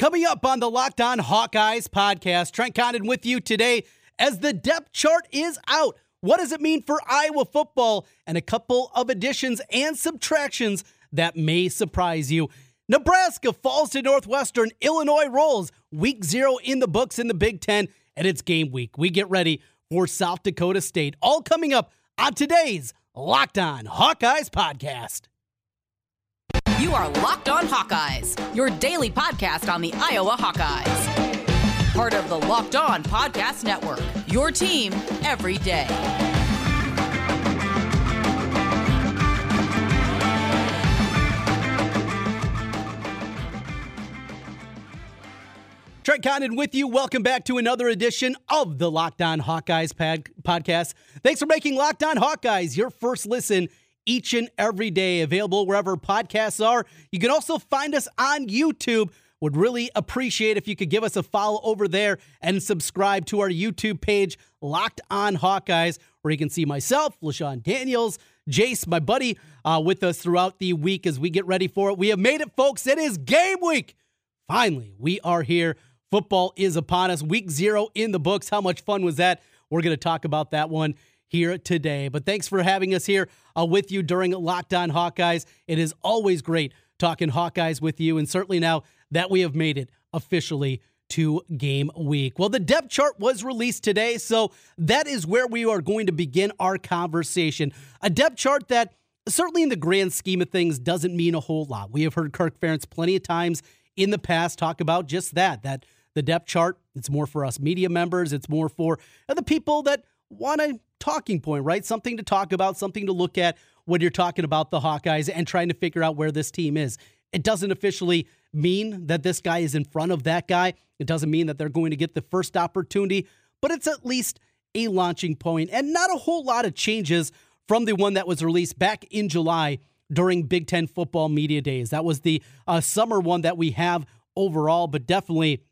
Coming up on the Locked On Hawkeyes podcast, Trent Condon with you today as the depth chart is out. What does it mean for Iowa football? And a couple of additions and subtractions that may surprise you. Nebraska falls to Northwestern. Illinois rolls. Week zero in the books in the Big Ten, and it's game week. We get ready for South Dakota State. All coming up on today's Locked On Hawkeyes podcast. You are Locked On Hawkeyes, your daily podcast on the Iowa Hawkeyes. Part of the Locked On Podcast Network, your team every day. Trent Condon with you. Welcome back to another edition of the Locked On Hawkeyes podcast. Thanks for making Locked On Hawkeyes your first listen each and every day, available wherever podcasts are. You can also find us on YouTube. Would really appreciate if you could give us a follow over there and subscribe to our YouTube page, Locked On Hawkeyes, where you can see myself, LaShawn Daniels, Jace, my buddy, uh, with us throughout the week as we get ready for it. We have made it, folks. It is game week. Finally, we are here. Football is upon us. Week zero in the books. How much fun was that? We're going to talk about that one here today. But thanks for having us here uh, with you during Locked On Hawkeyes. It is always great talking Hawkeyes with you, and certainly now that we have made it officially to game week. Well, the depth chart was released today, so that is where we are going to begin our conversation. A depth chart that certainly in the grand scheme of things doesn't mean a whole lot. We have heard Kirk Ferentz plenty of times in the past talk about just that, that the depth chart, it's more for us media members, it's more for the people that want a talking point, right? Something to talk about, something to look at when you're talking about the Hawkeyes and trying to figure out where this team is. It doesn't officially mean that this guy is in front of that guy. It doesn't mean that they're going to get the first opportunity, but it's at least a launching point and not a whole lot of changes from the one that was released back in July during Big Ten football media days. That was the uh, summer one that we have overall, but definitely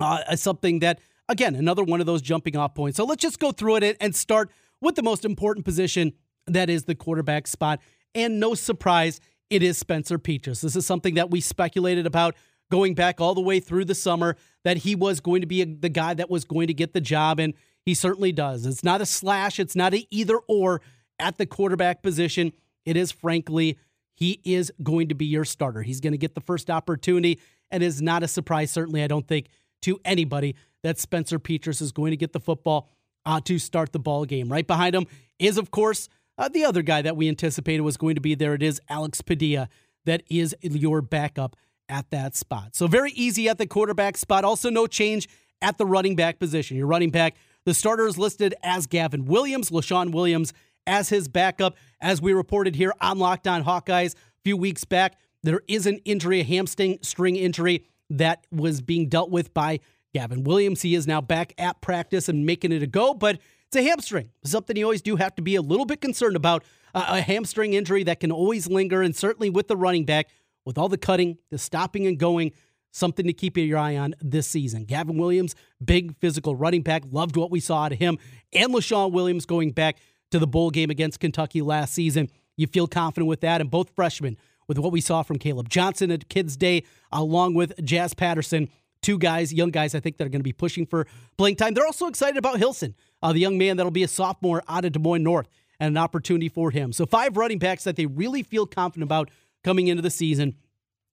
uh, something that, again, another one of those jumping off points. So let's just go through it and start with the most important position that is the quarterback spot. And no surprise, it is Spencer Petras. This is something that we speculated about going back all the way through the summer that he was going to be the guy that was going to get the job, and he certainly does. It's not a slash, it's not a either or at the quarterback position. It is frankly, he is going to be your starter. He's going to get the first opportunity, and is not a surprise, certainly, I don't think, to anybody that Spencer Petras is going to get the football uh, to start the ball game. Right behind him is, of course, uh, the other guy that we anticipated was going to be there. It is Alex Padilla that is your backup at that spot. So very easy at the quarterback spot. Also, no change at the running back position. Your running back, the starter is listed as Gavin Williams, Leshon Williams as his backup. As we reported here on Locked On Hawkeyes a few weeks back, there is an injury, a hamstring string injury that was being dealt with by Gavin Williams. He is now back at practice and making it a go, but it's a hamstring, something you always do have to be a little bit concerned about. Uh, a hamstring injury that can always linger, and certainly with the running back, with all the cutting, the stopping and going, something to keep your eye on this season. Gavin Williams, big physical running back, loved what we saw out of him, and Leshon Williams going back to the bowl game against Kentucky last season. You feel confident with that, and both freshmen, with what we saw from Caleb Johnson at Kids Day, along with Jazz Patterson two guys, young guys, I think that are going to be pushing for playing time. They're also excited about Hilson, uh, the young man that'll be a sophomore out of Des Moines North, and an opportunity for him. So five running backs that they really feel confident about coming into the season.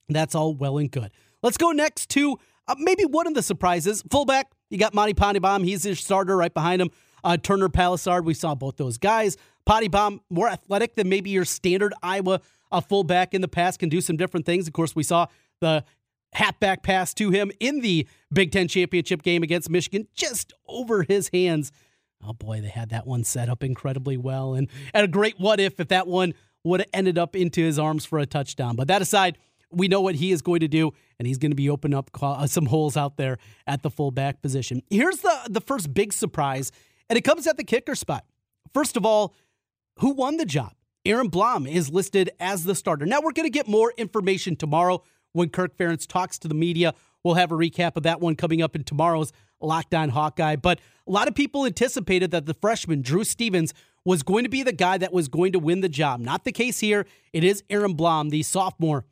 That's all well and good. Let's go next to uh, maybe one of the surprises. Fullback, you got Monte Pottebaum. He's your starter right behind him. Uh, Turner Pallissard, we saw both those guys. Pottebaum, more athletic than maybe your standard Iowa uh, fullback in the past, can do some different things. Of course, we saw the halfback pass to him in the Big Ten championship game against Michigan, just over his hands. Oh boy, they had that one set up incredibly well, and, and a great what if if that one would have ended up into his arms for a touchdown. But that aside, we know what he is going to do, and he's going to be opening up uh, some holes out there at the fullback position. Here's the the first big surprise, and it comes at the kicker spot. First of all, who won the job? Aaron Blom is listed as the starter. Now we're going to get more information tomorrow when Kirk Ferentz talks to the media. We'll have a recap of that one coming up in tomorrow's Locked On Hawkeye. But a lot of people anticipated that the freshman, Drew Stevens, was going to be the guy that was going to win the job. Not the case here. It is Aaron Blom, the sophomore,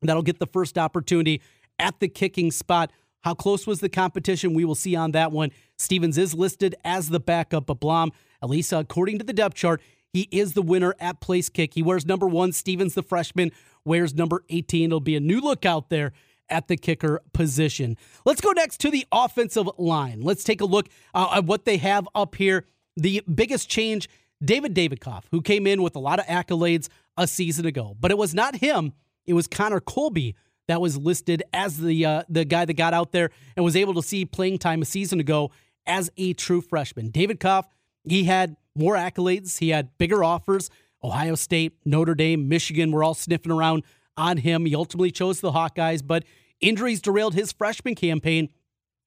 that'll get the first opportunity at the kicking spot. How close was the competition? We will see on that one. Stevens is listed as the backup, but Blom, at least according to the depth chart, he is the winner at place kick. He wears number one. Stevens, the freshman, wears number 18. It'll be a new look out there at the kicker position. Let's go next to the offensive line. Let's take a look uh, at what they have up here. The biggest change David Davidkov, who came in with a lot of accolades a season ago, but it was not him. It was Connor Colby that was listed as the uh, the guy that got out there and was able to see playing time a season ago as a true freshman. Davidkov, he had more accolades. He had bigger offers. Ohio State, Notre Dame, Michigan were all sniffing around on him. He ultimately chose the Hawkeyes, but injuries derailed his freshman campaign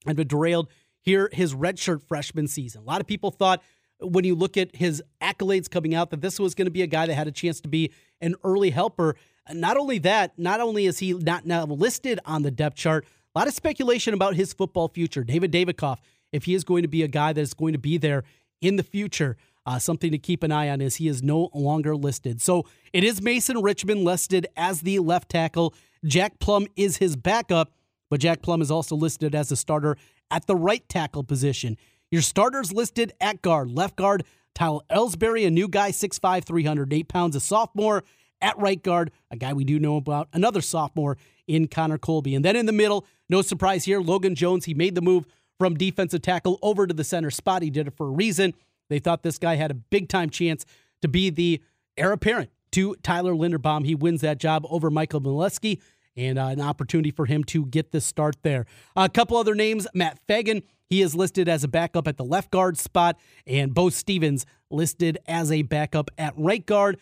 and derailed here his redshirt freshman season. A lot of people thought when you look at his accolades coming out that this was going to be a guy that had a chance to be an early helper. Not only that, not only is he not now listed on the depth chart, a lot of speculation about his football future. David Davidkov, if he is going to be a guy that is going to be there in the future. Uh, something to keep an eye on is he is no longer listed. So it is Mason Richman listed as the left tackle. Jack Plumb is his backup, but Jack Plumb is also listed as a starter at the right tackle position. Your starters listed at guard, left guard, Tyler Elsbury, a new guy, 6'5, 308 pounds, a sophomore. At right guard, a guy we do know about, another sophomore in Connor Colby. And then in the middle, no surprise here, Logan Jones. He made the move from defensive tackle over to the center spot. He did it for a reason. They thought this guy had a big time chance to be the heir apparent to Tyler Linderbaum. He wins that job over Michael Milewski and uh, an opportunity for him to get the start there. A couple other names Matt Fagan, he is listed as a backup at the left guard spot, and Beau Stephens listed as a backup at right guard.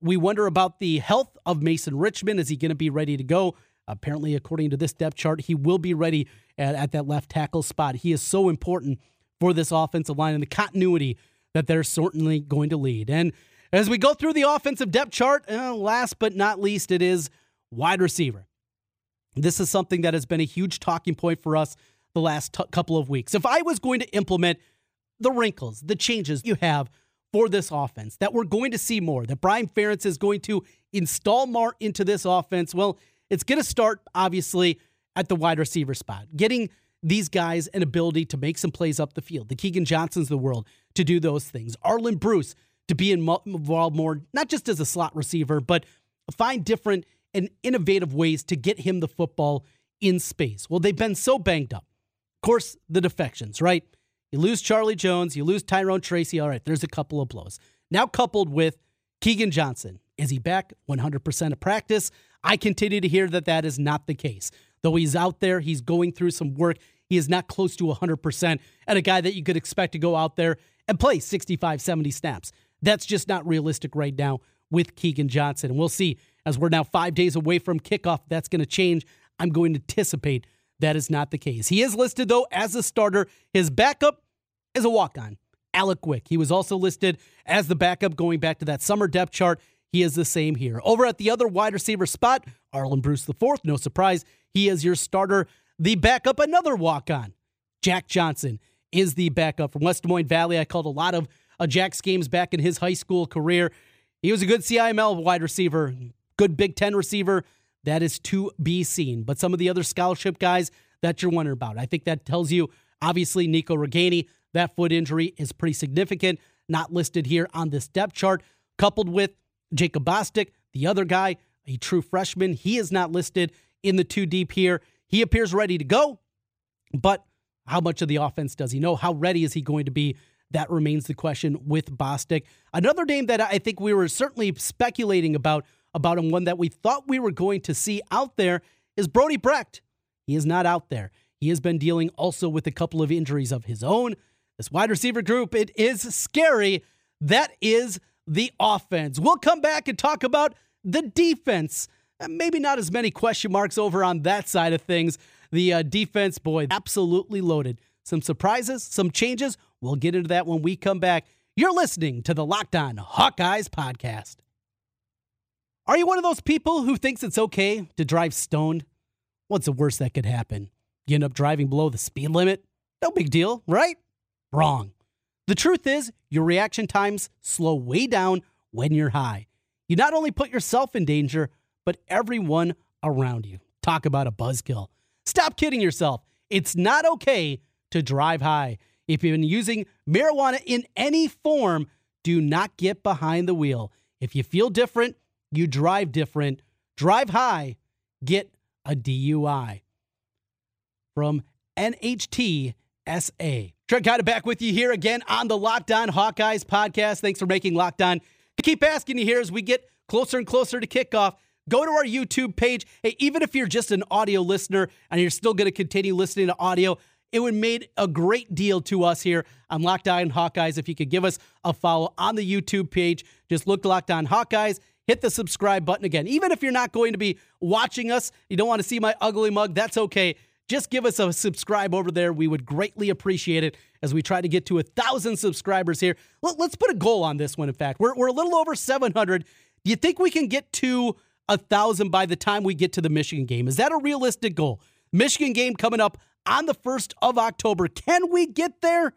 We wonder about the health of Mason Richman. Is he going to be ready to go? Apparently, according to this depth chart, he will be ready at, at that left tackle spot. He is so important for this offensive line and the continuity that they're certainly going to lead. And as we go through the offensive depth chart, uh, last but not least, it is wide receiver. This is something that has been a huge talking point for us the last t- couple of weeks. If I was going to implement the wrinkles, the changes you have for this offense, that we're going to see more, that Brian Ferentz is going to install more into this offense, well, it's going to start, obviously, at the wide receiver spot, getting these guys an ability to make some plays up the field. The Keagan Johnsons of the world to do those things. Arland Bruce to be involved more, not just as a slot receiver, but find different and innovative ways to get him the football in space. Well, they've been so banged up. Of course, the defections, right? You lose Charlie Jones, you lose Tyrone Tracy. All right, there's a couple of blows. Now, coupled with Keagan Johnson, is he back 100% of practice? I continue to hear that that is not the case. Though he's out there, he's going through some work. He is not close to 100%. And a guy that you could expect to go out there and play 65, 70 snaps. That's just not realistic right now with Keagan Johnson. And we'll see as we're now five days away from kickoff. That's going to change. I'm going to anticipate that is not the case. He is listed, though, as a starter. His backup is a walk on, Alec Wick. He was also listed as the backup going back to that summer depth chart. He is the same here. Over at the other wide receiver spot, Arland Bruce IV, no surprise, he is your starter. The backup, another walk on, Jack Johnson is the backup from West Des Moines Valley. I called a lot of uh, Jack's games back in his high school career. He was a good CIML wide receiver, good Big Ten receiver. That is to be seen. But some of the other scholarship guys that you're wondering about, I think that tells you obviously Nico Ragaini, that foot injury is pretty significant, not listed here on this depth chart, coupled with Jacob Bostick, the other guy, a true freshman. He is not listed in the two deep here. He appears ready to go, but how much of the offense does he know? How ready is he going to be? That remains the question with Bostick. Another name that I think we were certainly speculating about, about him, one that we thought we were going to see out there, is Brody Brecht. He is not out there. He has been dealing also with a couple of injuries of his own. This wide receiver group, it is scary. That is the offense. We'll come back and talk about the defense. Maybe not as many question marks over on that side of things. The uh, defense, boy, absolutely loaded. Some surprises, some changes. We'll get into that when we come back. You're listening to the Locked On Hawkeyes podcast. Are you one of those people who thinks it's okay to drive stoned? What's the worst that could happen? You end up driving below the speed limit? No big deal, right? Wrong. The truth is, your reaction times slow way down when you're high. You not only put yourself in danger, but everyone around you. Talk about a buzzkill. Stop kidding yourself. It's not okay to drive high. If you've been using marijuana in any form, do not get behind the wheel. If you feel different, you drive different. Drive high, get a DUI. From NHT SA. Trent Guida back with you here again on the Locked On Hawkeyes podcast. Thanks for making Lockdown. On. keep asking you here as we get closer and closer to kickoff. Go to our YouTube page. Hey, even if you're just an audio listener and you're still going to continue listening to audio, it would made a great deal to us here on Locked On Hawkeyes if you could give us a follow on the YouTube page. Just look Locked On Hawkeyes, hit the subscribe button again. Even if you're not going to be watching us, you don't want to see my ugly mug, that's okay. Just give us a subscribe over there. We would greatly appreciate it as we try to get to a thousand subscribers here. Let's put a goal on this one. In fact, we're, we're a little over 700. Do you think we can get to a thousand by the time we get to the Michigan game? Is that a realistic goal? Michigan game coming up on the 1st of October. Can we get there?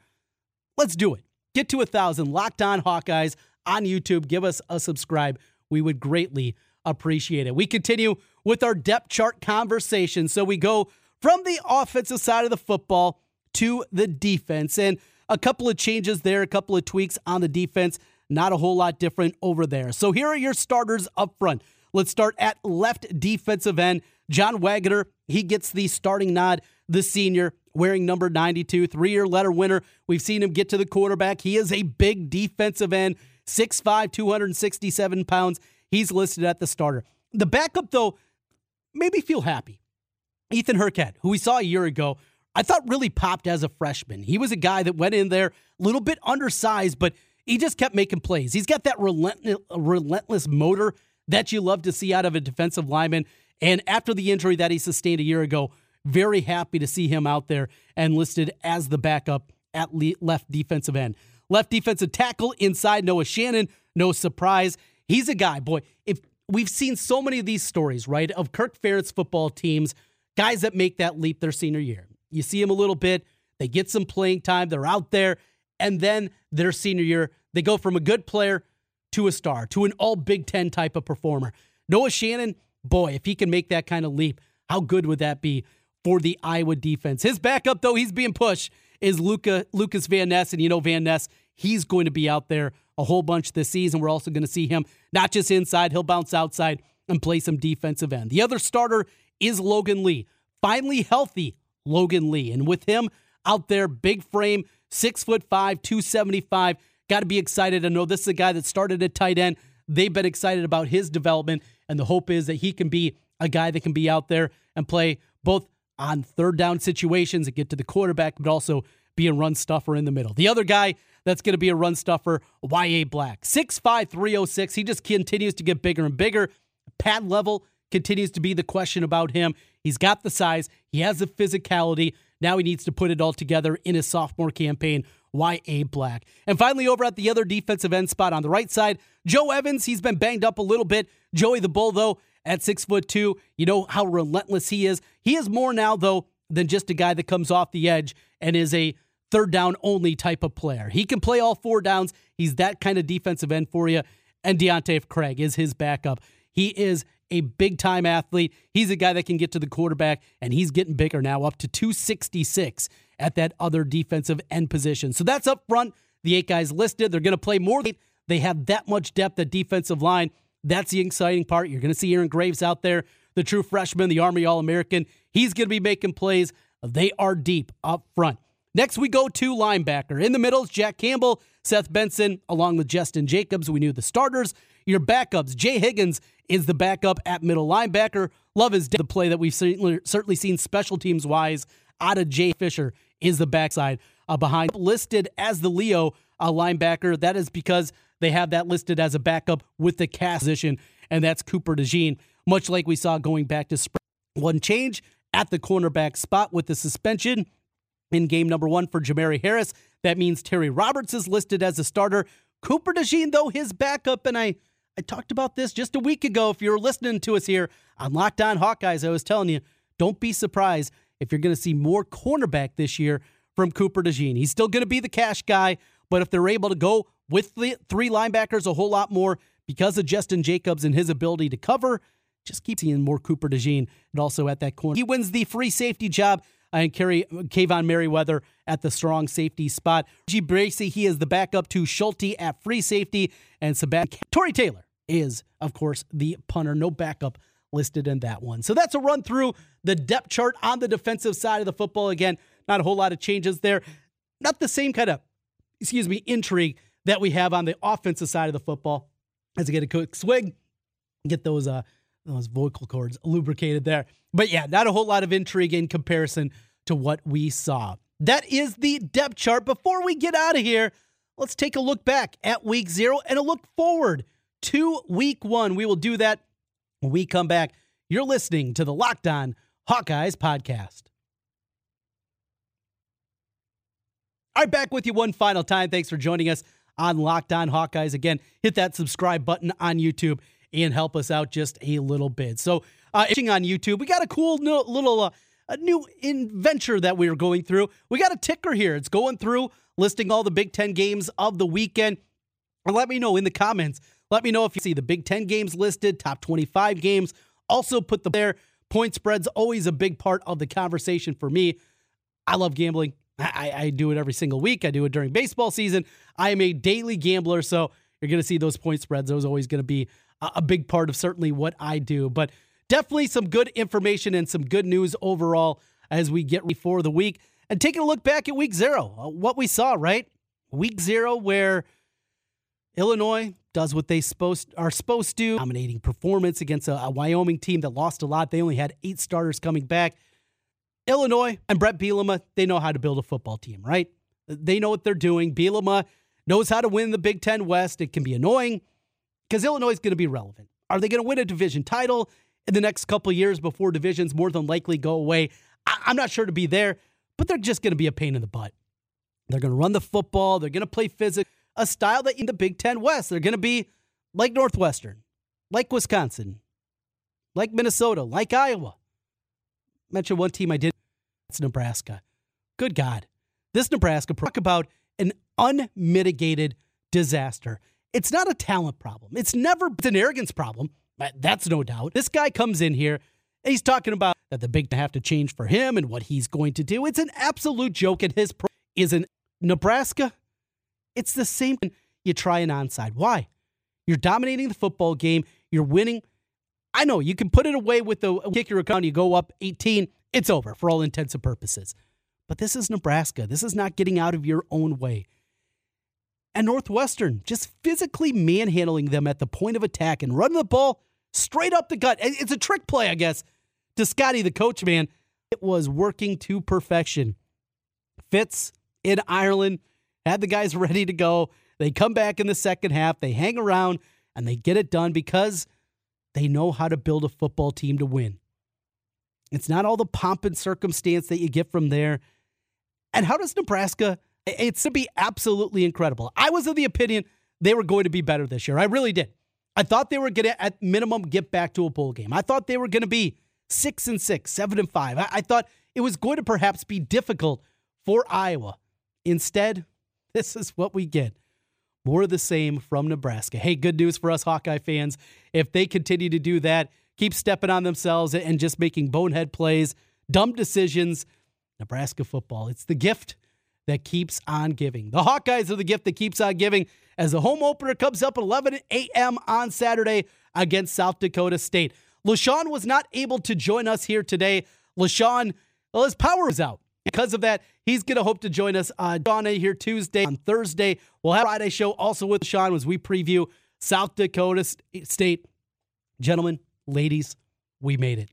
Let's do it. Get to a thousand. Locked on Hawkeyes on YouTube. Give us a subscribe. We would greatly appreciate it. We continue with our depth chart conversation. So we go from the offensive side of the football to the defense. And a couple of changes there, a couple of tweaks on the defense. Not a whole lot different over there. So here are your starters up front. Let's start at left defensive end. John Waggoner, he gets the starting nod the senior, wearing number 92, three year letter winner. We've seen him get to the quarterback. He is a big defensive end, 6'5, 267 pounds. He's listed at the starter. The backup, though, made me feel happy. Ethan Hurkett, who we saw a year ago, I thought really popped as a freshman. He was a guy that went in there a little bit undersized, but he just kept making plays. He's got that relentless, relentless motor that you love to see out of a defensive lineman. And after the injury that he sustained a year ago, very happy to see him out there and listed as the backup at left defensive end. Left defensive tackle inside Noah Shannon, no surprise. He's a guy, boy, if we've seen so many of these stories, right, of Kirk Ferentz football teams, guys that make that leap their senior year. You see them a little bit, they get some playing time, they're out there, and then their senior year, they go from a good player to a star, to an all Big Ten type of performer. Noah Shannon, boy, if he can make that kind of leap, how good would that be for the Iowa defense. His backup, though, he's being pushed, is Luca, Lukas Van Ness. And you know, Van Ness, he's going to be out there a whole bunch this season. We're also going to see him not just inside, he'll bounce outside and play some defensive end. The other starter is Logan Lee. Finally healthy, Logan Lee. And with him out there, big frame, six foot five, 275. Got to be excited. I know this is a guy that started at tight end. They've been excited about his development, and the hope is that he can be a guy that can be out there and play both on third down situations and get to the quarterback, but also be a run stuffer in the middle. The other guy that's going to be a run stuffer, Y.A. Black. 6'5, 306. He just continues to get bigger and bigger. Pad level continues to be the question about him. He's got the size, he has the physicality. Now he needs to put it all together in his sophomore campaign. Y.A. Black. And finally, over at the other defensive end spot on the right side, Joe Evans. He's been banged up a little bit. Joey the Bull, though, at six foot two. You know how relentless he is. He is more now, though, than just a guy that comes off the edge and is a third down only type of player. He can play all four downs. He's that kind of defensive end for you. And Deontae Craig is his backup. He is a big time athlete. He's a guy that can get to the quarterback, and he's getting bigger now, up to 266 at that other defensive end position. So that's up front. The eight guys listed. They're going to play more. They have that much depth at defensive line. That's the exciting part. You're going to see Aaron Graves out there, the true freshman, the Army All American. He's going to be making plays. They are deep up front. Next, we go to linebacker. In the middle is Jack Campbell, Seth Benson, along with Jestin Jacobs. We knew the starters. Your backups, Jay Higgins is the backup at middle linebacker. Love is the play that we've certainly, certainly seen special teams wise out of Jay Fisher is the backside uh, behind. Listed as the Leo uh, linebacker. That is because they have that listed as a backup with the cast position, and that's Cooper DeJean, much like we saw going back to spring. One change at the cornerback spot with the suspension in game number one for Jermari Harris. That means Terry Roberts is listed as a starter. Cooper DeJean, though, his backup, and I, I talked about this just a week ago. If you're listening to us here on Locked On Hawkeyes, I was telling you, don't be surprised if you're going to see more cornerback this year from Cooper DeJean. He's still going to be the cash guy, but if they're able to go with the three linebackers a whole lot more because of Jestin Jacobs and his ability to cover, just keep seeing more Cooper DeJean and also at that corner. He wins the free safety job and carry Kaevon Merriweather at the strong safety spot. G. Bracey, he is the backup to Schulte at free safety, and Sebastian Tory Taylor is, of course, the punter. No backup listed in that one. So that's a run through the depth chart on the defensive side of the football. Again, not a whole lot of changes there. Not the same kind of, excuse me, intrigue that we have on the offensive side of the football. As I get a quick swig, get those uh those vocal cords lubricated there. But yeah, not a whole lot of intrigue in comparison to what we saw. That is the depth chart. Before we get out of here, let's take a look back at week zero and a look forward to week one. We will do that when we come back. You're listening to the Locked On Hawkeyes podcast. All right, back with you one final time. Thanks for joining us on Locked On Hawkeyes. Again, hit that subscribe button on YouTube and help us out just a little bit. So, uh, on YouTube, we got a cool little uh, a new adventure that we are going through. We got a ticker here. It's going through listing all the Big Ten games of the weekend. And let me know in the comments. Let me know if you see the Big Ten games listed, top 25 games. Also, put them there. Point spreads always a big part of the conversation for me. I love gambling. I, I do it every single week. I do it during baseball season. I am a daily gambler, so you're going to see those point spreads. Those always going to be a, big part of certainly what I do. But definitely some good information and some good news overall as we get for the week. And taking a look back at week zero, uh, what we saw, right? Week zero, where Illinois does what they supposed are supposed to, dominating performance against a, a Wyoming team that lost a lot. They only had eight starters coming back. Illinois and Bret Bielema, they know how to build a football team, right? They know what they're doing. Bielema knows how to win the Big Ten West. It can be annoying because Illinois is going to be relevant. Are they going to win a division title in the next couple years before divisions more than likely go away? I- I'm not sure to be there, but they're just going to be a pain in the butt. They're going to run the football. They're going to play physics, a style that in the Big Ten West, they're going to be like Northwestern, like Wisconsin, like Minnesota, like Iowa. Mention one team I did it's Nebraska. Good God. This Nebraska, talk about an unmitigated disaster. It's not a talent problem. It's never it's an arrogance problem. Uh, that's no doubt. This guy comes in here and he's talking about that the big have to change for him and what he's going to do. It's an absolute joke. And his pro is in Nebraska. It's the same. You try an onside. Why? You're dominating the football game. You're winning. I know you can put it away with the uh, kick your account. You go up 18 it's over for all intents and purposes. But this is Nebraska. This is not getting out of your own way. And Northwestern just physically manhandling them at the point of attack and running the ball straight up the gut. It's a trick play, I guess, to Scotty, the coach, man. It was working to perfection. Fitz in Ireland had the guys ready to go. They come back in the second half, they hang around, and they get it done because they know how to build a football team to win. It's not all the pomp and circumstance that you get from there. And how does Nebraska? It's to be absolutely incredible. I was of the opinion they were going to be better this year. I really did. I thought they were going to, at minimum, get back to a bowl game. I thought they were going to be six and six, seven and five. I, I thought it was going to perhaps be difficult for Iowa. Instead, this is what we get. More of the same from Nebraska. Hey, good news for us Hawkeye fans. If they continue to do that, keep stepping on themselves and just making bonehead plays, dumb decisions. Nebraska football, it's the gift that keeps on giving. The Hawkeyes are the gift that keeps on giving as the home opener comes up at 11 a.m. on Saturday against South Dakota State. LaShawn was not able to join us here today. LaShawn, well, his power is out. Because of that, he's going to hope to join us uh, on here Tuesday. On Thursday, we'll have Friday show also with Sean as we preview South Dakota State. Gentlemen, ladies, we made it.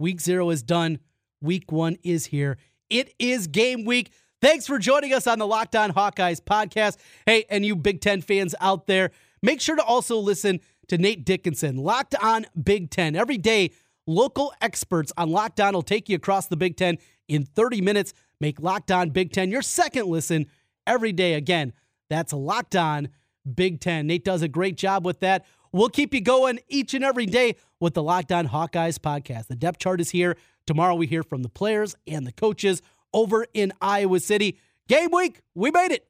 Week zero is done. Week one is here. It is game week. Thanks for joining us on the Locked On Hawkeyes podcast. Hey, and you Big Ten fans out there, make sure to also listen to Nate Dickinson, Locked On Big Ten. Every day, local experts on Locked On will take you across the Big Ten in 30 minutes. Make Locked On Big Ten your second listen every day. Again, that's Locked On Big Ten. Nate does a great job with that. We'll keep you going each and every day with the Locked On Hawkeyes podcast. The depth chart is here. Tomorrow we hear from the players and the coaches over in Iowa City. Game week, we made it.